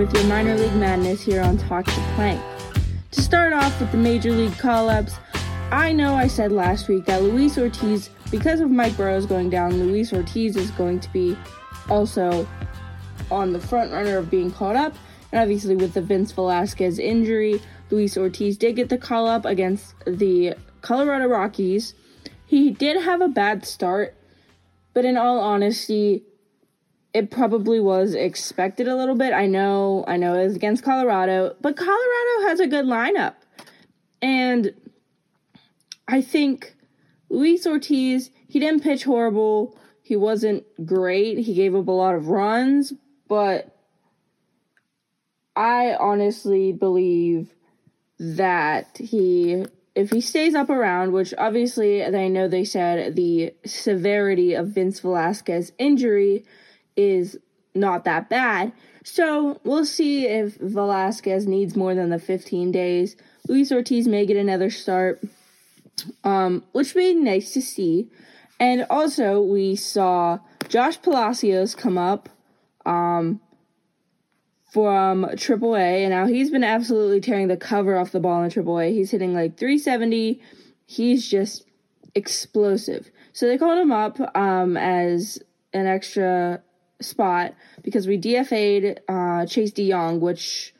with your minor league madness here on Talk the Plank. To start off with the major league call ups, I know I said last week that Luis Ortiz, because of Mike Burrows going down, Luis Ortiz is going to be also on the front runner of being called up. And obviously, with the Vince Velasquez injury, Luis Ortiz did get the call up against the Colorado Rockies. He did have a bad start, but in all honesty, it probably was expected a little bit. I know, I know it was against Colorado, but Colorado has a good lineup. And I think Luis Ortiz, he didn't pitch horrible. He wasn't great. He gave up a lot of runs, but I honestly believe that he if he stays up around, which obviously I know they said the severity of Vince Velasquez's injury is not that bad. So we'll see if Velasquez needs more than the 15 days. Luis Ortiz may get another start, um, which would be nice to see. And also, we saw Josh Palacios come up um, from AAA, and now he's been absolutely tearing the cover off the ball in AAA. He's hitting like 370. He's just explosive. So they called him up um, as an extra spot because we DFA'd uh, Chase De Jong, which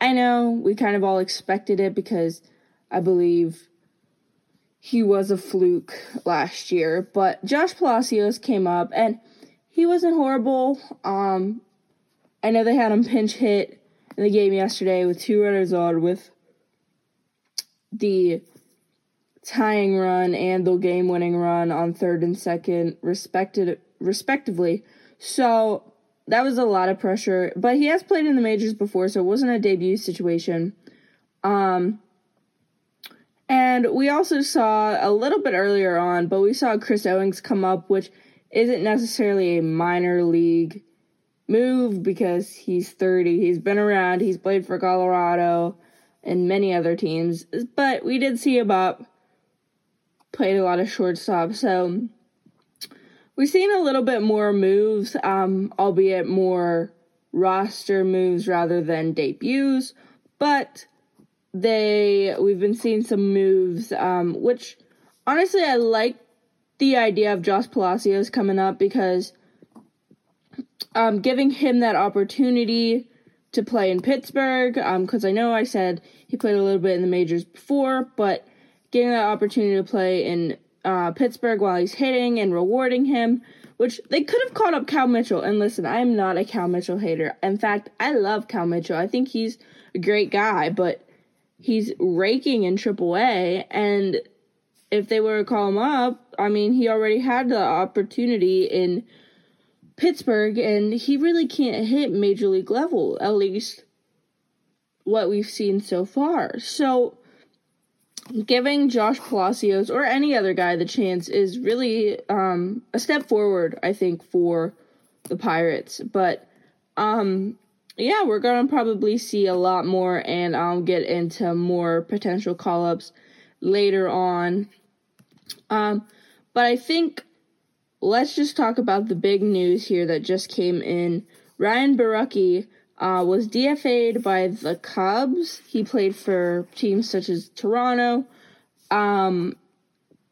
I know we kind of all expected it because I believe he was a fluke last year. But Josh Palacios came up and he wasn't horrible. Um, I know they had him pinch hit in the game yesterday with two runners on with the tying run and the game winning run on third and second respected respectively. So that was a lot of pressure, but he has played in the majors before, so it wasn't a debut situation. Um, and we also saw a little bit earlier on, but we saw Chris Owings come up, which isn't necessarily a minor league move because he's 30. He's been around, he's played for Colorado and many other teams, but we did see him up, played a lot of shortstop, so we've seen a little bit more moves, um, albeit more roster moves rather than debuts, but they we've been seeing some moves, um, which honestly I like the idea of Josh Palacios coming up because um, giving him that opportunity to play in Pittsburgh, because um, I know I said he played a little bit in the majors before, but getting that opportunity to play in uh, Pittsburgh while he's hitting and rewarding him, which they could have called up Cal Mitchell. And listen, I am not a Cal Mitchell hater. In fact, I love Cal Mitchell. I think he's a great guy, but he's raking in AAA. And if they were to call him up, I mean, he already had the opportunity in Pittsburgh, and he really can't hit major league level, at least what we've seen so far. So giving Josh Palacios or any other guy the chance is really um, a step forward, I think, for the Pirates. But um, yeah, we're gonna probably see a lot more, and I'll get into more potential call ups later on. Um, but I think let's just talk about the big news here that just came in. Ryan Borucki uh, was DFA'd by the Cubs. He played for teams such as Toronto. Um,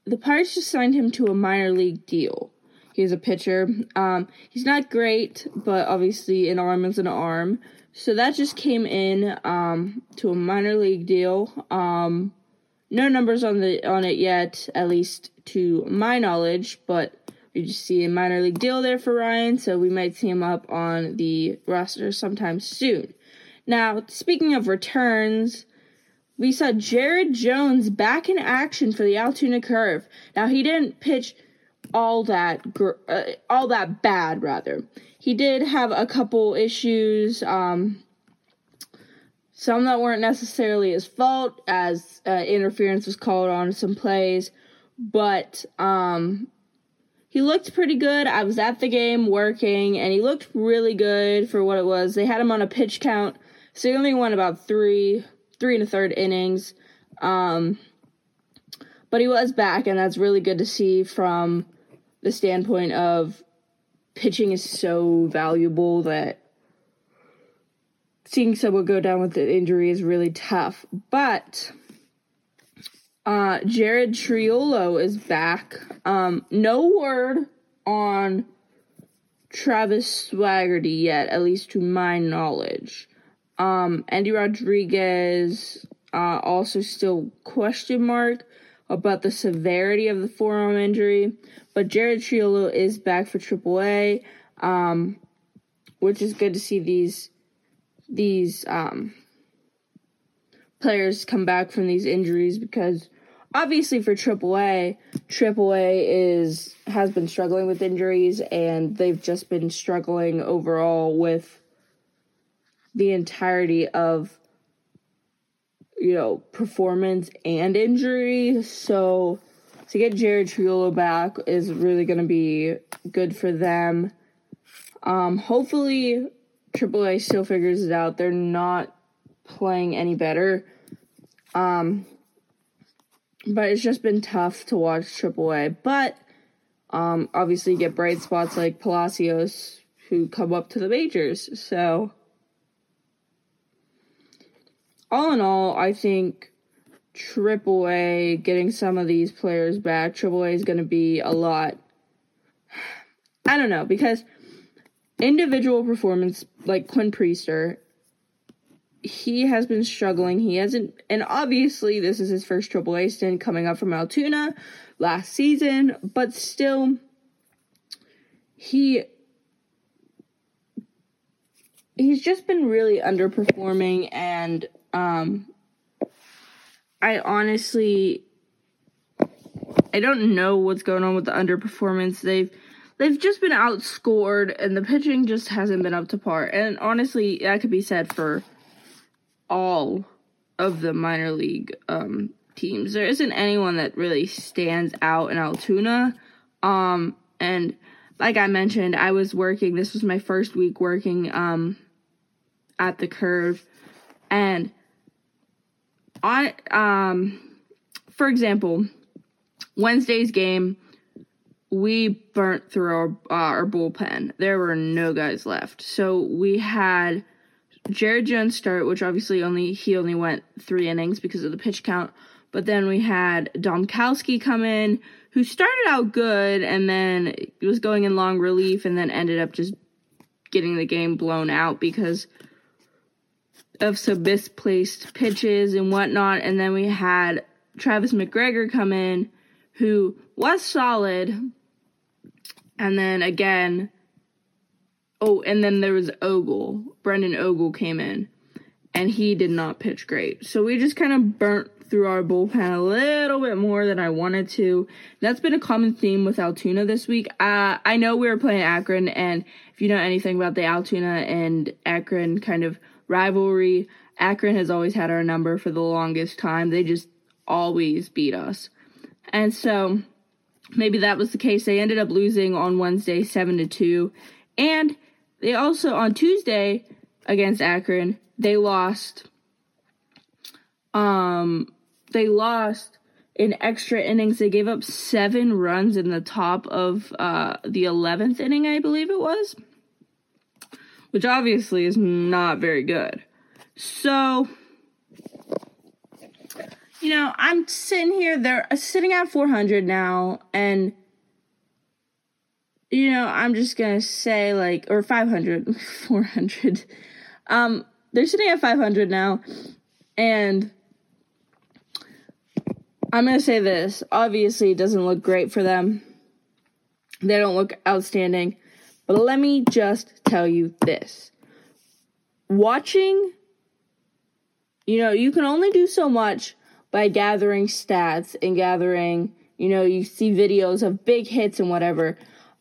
the Pirates just signed him to a minor league deal. He's a pitcher. Um, he's not great, but obviously an arm is an arm. So that just came in um, to a minor league deal. Um, no numbers on the on it yet, at least to my knowledge, but you just see a minor league deal there for Ryan, so we might see him up on the roster sometime soon. Now, speaking of returns, we saw Jared Jones back in action for the Altoona Curve. Now, he didn't pitch all that gr- uh, all that bad rather. He did have a couple issues um, some that weren't necessarily his fault as uh, interference was called on some plays, but um, he looked pretty good. I was at the game working, and he looked really good for what it was. They had him on a pitch count, so he only won about three, three and a third innings. Um, but he was back, and that's really good to see from the standpoint of pitching is so valuable that seeing someone go down with an injury is really tough. But uh, Jared Triolo is back. Um, no word on Travis Swaggerty yet, at least to my knowledge. Um, Endy Rodriguez uh, also still question mark about the severity of the forearm injury, but Jared Triolo is back for AAA, um, which is good to see these these um, players come back from these injuries because obviously for AAA, AAA is has been struggling with injuries and they've just been struggling overall with the entirety of you know performance and injury. So to get Jared Triolo back is really going to be good for them. Um, hopefully, AAA still figures it out. They're not playing any better. Um, but it's just been tough to watch AAA. But um, obviously, you get bright spots like Palacios who come up to the majors. So, all in all, I think AAA getting some of these players back, AAA is going to be a lot. I don't know because individual performance like Quinn Priester he has been struggling. He hasn't, and obviously, this is his first AAA stint coming up from Altoona last season, but still, he he's just been really underperforming, and um, I honestly, I don't know what's going on with the underperformance. They've they've just been outscored, and the pitching just hasn't been up to par. And honestly, that could be said for all of the minor league um, teams. There isn't anyone that really stands out in Altoona. Um, and like I mentioned, I was working, this was my first week working um, at the curve. And on, um, for example, Wednesday's game, we burnt through our, uh, our bullpen. There were no guys left. So we had Jared Jones start, which obviously only he only went three innings because of the pitch count. But then we had Dombkowski come in, who started out good and then was going in long relief and then ended up just getting the game blown out because of some misplaced pitches and whatnot. And then we had Travis MacGregor come in, who was solid. And then again, Oh, and then there was Ogle. Brendan Ogle came in, and he did not pitch great. So we just kind of burnt through our bullpen a little bit more than I wanted to. That's been a common theme with Altoona this week. Uh, I know we were playing Akron, and if you know anything about the Altoona and Akron kind of rivalry, Akron has always had our number for the longest time. They just always beat us. And so maybe that was the case. They ended up losing on Wednesday 7 to 2. And they also on Tuesday against Akron, they lost um they lost in extra innings. They gave up 7 runs in the top of uh the 11th inning, I believe it was. Which obviously is not very good. So you know, I'm sitting here, they're sitting at 400 now, and you know, I'm just gonna say like, or 500, 400. Um, they're sitting at 500 now, and I'm gonna say this. Obviously, it doesn't look great for them. They don't look outstanding, but let me just tell you this: watching, you know, you can only do so much by gathering stats and gathering. You know, you see videos of big hits and whatever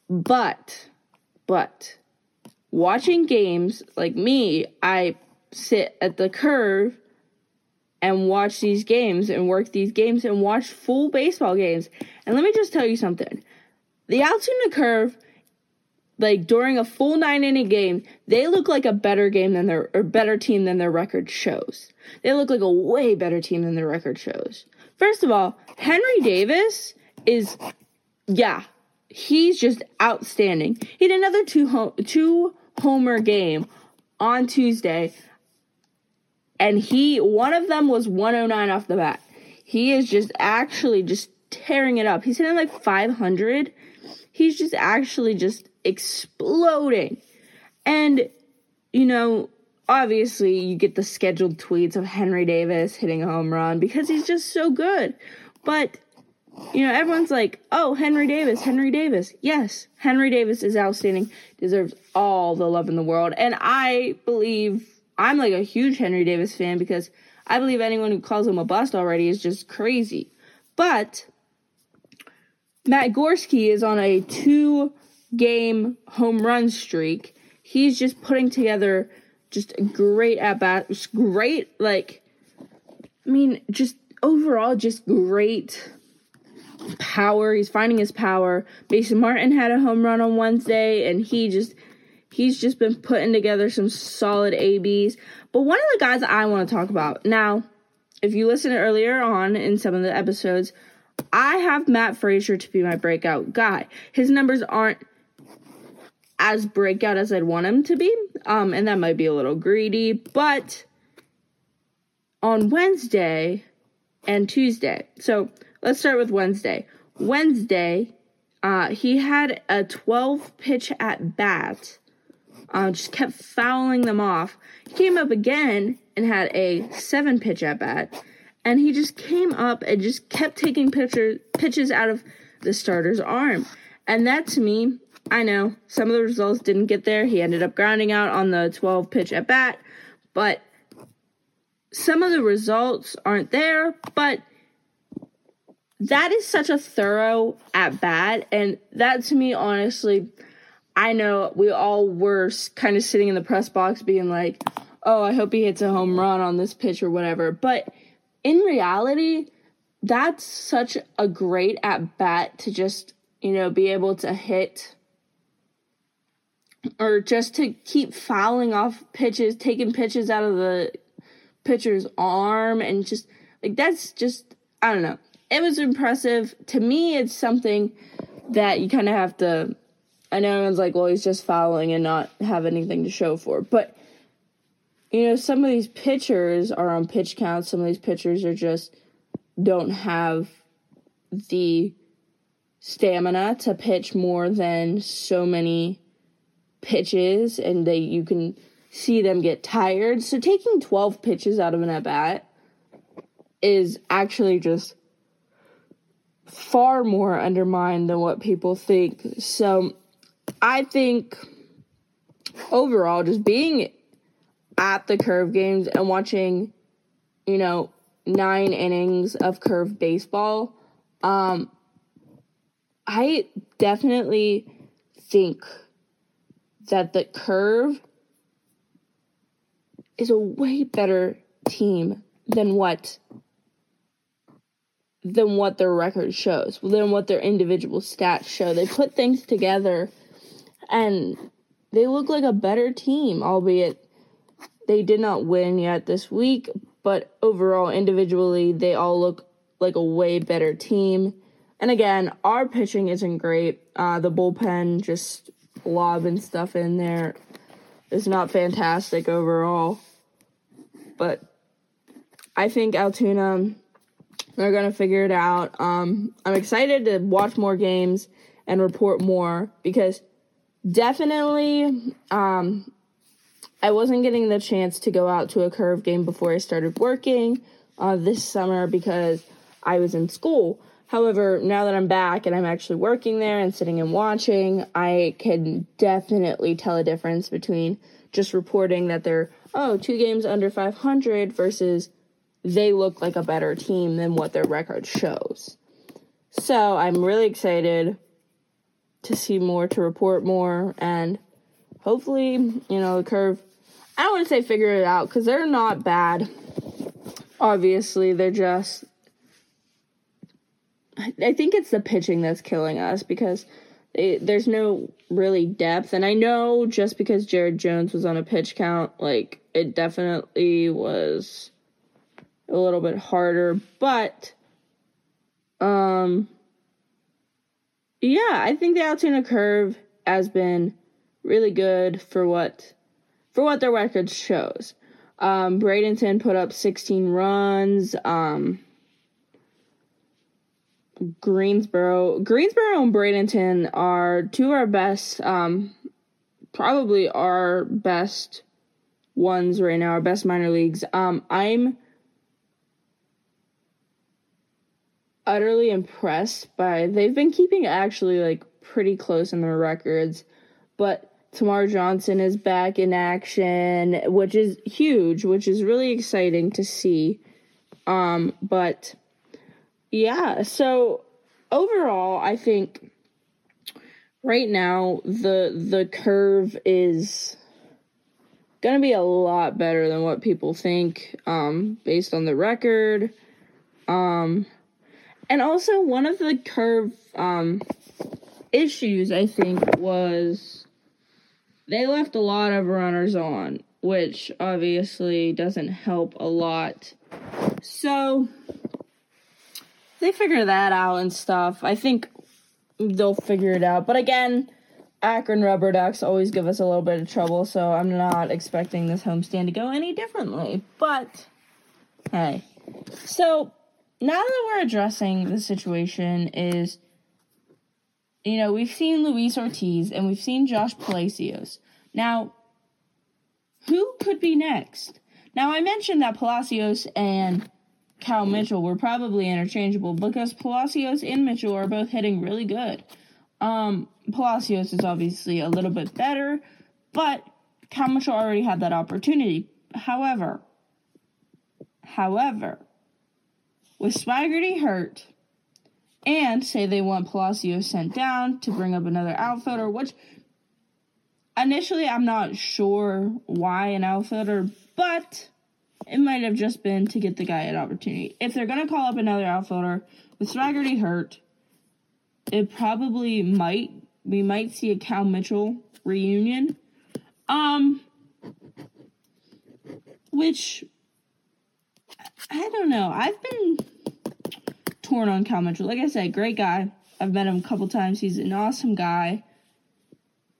but, but, watching games like me, I sit at the curve and watch these games and work these games and watch full baseball games. And let me just tell you something. The Altoona Curve, like during a full nine inning game, they look like a better game than their or better team than their record shows. They look like a way better team than their record shows. First of all, Henry Davis is yeah, he's just outstanding. He had another two two homer game on Tuesday. And he, one of them was 109 off the bat. He is just actually just tearing it up. He's hitting like 500. He's just actually just exploding. And, you know, obviously you get the scheduled tweets of Henry Davis hitting a home run because he's just so good. But you know, everyone's like, "Oh, Henry Davis, Henry Davis." Yes, Henry Davis is outstanding, deserves all the love in the world. And I believe I'm like a huge Henry Davis fan because I believe anyone who calls him a bust already is just crazy. But Matt Gorski is on a two game home run streak. He's just putting together just great at bat, great like I mean, just overall just great power. He's finding his power. Mason Martin had a home run on Wednesday and he just he's just been putting together some solid ABs. But one of the guys I want to talk about now, if you listen earlier on in some of the episodes, I have Matt Fraizer to be my breakout guy. His numbers aren't as breakout as I'd want him to be. Um, and that might be a little greedy, but on Wednesday and Tuesday. So let's start with Wednesday. Wednesday, uh, he had a 12 pitch at bat. Uh, just kept fouling them off. He came up again and had a seven pitch at bat. And he just came up and just kept taking pitcher, pitches out of the starter's arm. And that to me I know some of the results didn't get there. He ended up grounding out on the 12 pitch at bat, but some of the results aren't there, but that is such a thorough at bat. And that to me, honestly, I know we all were kind of sitting in the press box being like, oh, I hope he hits a home run on this pitch or whatever. But in reality, that's such a great at bat to just, you know, be able to hit or just to keep fouling off pitches, taking pitches out of the pitcher's arm, and just like that's just I don't know. It was impressive to me. It's something that you kind of have to. I know everyone's like, well, he's just fouling and not have anything to show for, but you know, some of these pitchers are on pitch counts. Some of these pitchers are just don't have the stamina to pitch more than so many pitches and they you can see them get tired. So taking 12 pitches out of an at bat is actually just far more undermined than what people think. So I think overall just being at the curve games and watching, you know, nine innings of curve baseball, um, I definitely think that the curve is a way better team than what than what their record shows, than what their individual stats show. They put things together and they look like a better team, albeit they did not win yet this week, but overall individually they all look like a way better team. And again, our pitching isn't great. Uh, the bullpen just lobbing stuff in there is not fantastic overall. But I think Altoona, they're to figure it out. Um, I'm excited to watch more games and report more because definitely um, I wasn't getting the chance to go out to a curve game before I started working uh, this summer because I was in school. However, now that I'm back and I'm actually working there and sitting and watching, I can definitely tell a difference between just reporting that they're, oh, two games under 500 versus they look like a better team than what their record shows. So I'm really excited to see more, to report more, and hopefully, you know, the curve. I don't want to say figure it out because they're not bad. Obviously, they're just I think it's the pitching that's killing us because there's no really depth. And I know just because Jared Jones was on a pitch count, like it definitely was a little bit harder. But, um, yeah, I think the Altoona curve has been really good for what for what their record shows. Um, Bradenton put up 16 runs. Um, Greensboro, Greensboro and Bradenton are two of our best, um, probably our best ones right now, our best minor leagues. Um, I'm utterly impressed by they've been keeping actually like pretty close in their records, but Termarr Johnson is back in action, which is huge, which is really exciting to see. Um, but yeah, so overall, I think right now the the curve is gonna be a lot better than what people think, um, based on the record. Um, and also one of the curve um issues I think was they left a lot of runners on, which obviously doesn't help a lot. So they figure that out and stuff. I think they'll figure it out. But again, Akron Rubber Ducks always give us a little bit of trouble, so I'm not expecting this homestand to go any differently. But hey. So now that we're addressing the situation is you know, we've seen Luis Ortiz and we've seen Josh Palacios. Now, who could be next? Now, I mentioned that Palacios and Cal Mitchell were probably interchangeable because Palacios and Mitchell are both hitting really good. Um, Palacios is obviously a little bit better, but Cal Mitchell already had that opportunity. However, however, with Swaggerty hurt, and say they want Palacio sent down to bring up another outfielder, which initially I'm not sure why an outfielder, but it might have just been to get the guy an opportunity. If they're gonna call up another outfielder with Swaggerty hurt, it probably might we might see a Cal Mitchell reunion. Um which I don't know. I've been torn on Cal Mitchell. Like I said, great guy. I've met him a couple times. He's an awesome guy.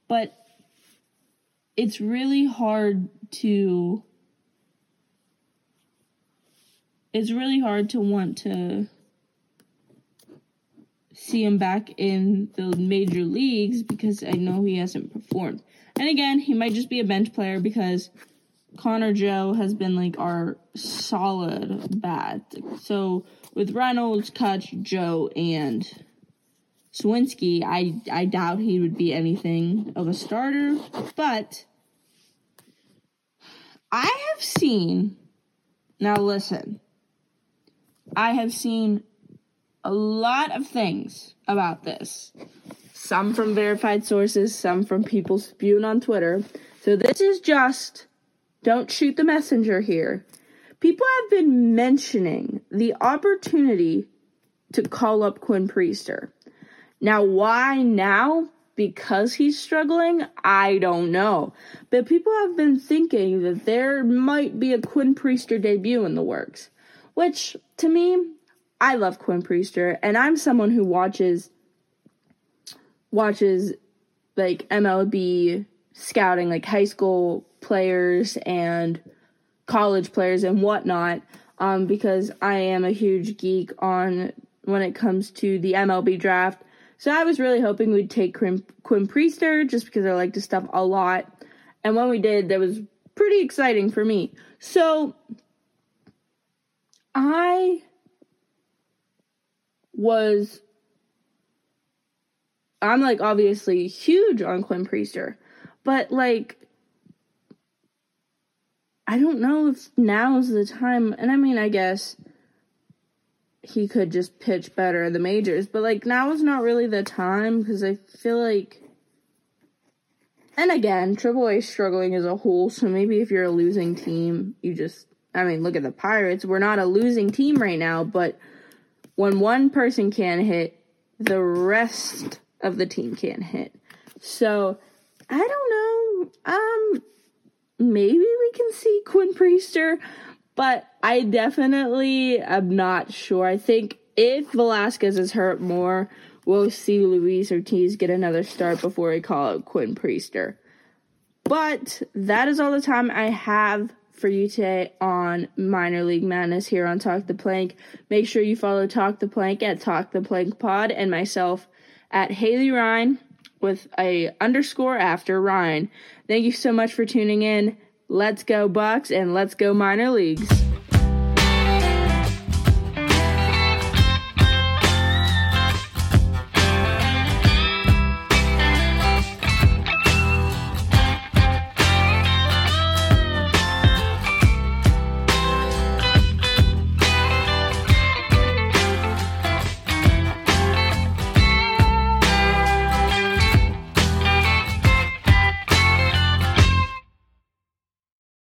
But it's really hard to it's really hard to want to see him back in the major leagues because I know he hasn't performed. And again, he might just be a bench player because Connor Joe has been like our solid bat. So with Reynolds, Kutch, Joe, and Suwinski, I I doubt he would be anything of a starter, but I have seen now listen. I have seen a lot of things about this. Some from verified sources, some from people spewing on Twitter. So this is just don't shoot the messenger here. People have been mentioning the opportunity to call up Quinn Priester. Now, why now? Because he's struggling? I don't know. But people have been thinking that there might be a Quinn Priester debut in the works. Which, to me, I love Quinn Priester, and I'm someone who watches watches like MLB scouting, like high school players and college players and whatnot, um, because I am a huge geek on when it comes to the MLB draft. So I was really hoping we'd take Quinn, Quinn Priester just because I like the stuff a lot. And when we did, that was pretty exciting for me. So I was I'm like obviously huge on Quinn Priester, but like I don't know if now's the time. And I mean, I guess he could just pitch better the majors, but like now is not really the time because I feel like. And again, Triple A struggling as a whole, so maybe if you're a losing team, you just. I mean, look at the Pirates. We're not a losing team right now, but when one person can hit, the rest of the team can't hit. So, I don't know. Um, maybe we can see Quinn Priester, but I definitely am not sure. I think if Velasquez is hurt more, we'll see Luis Ortiz get another start before we call out Quinn Priester. But that is all the time I have for you today on minor league madness here on Talk the Plank. Make sure you follow Talk the Plank at Talk the Plank Pod and myself at Haley Rhine with a underscore after Rhine. Thank you so much for tuning in. Let's go Bucs and let's go minor leagues.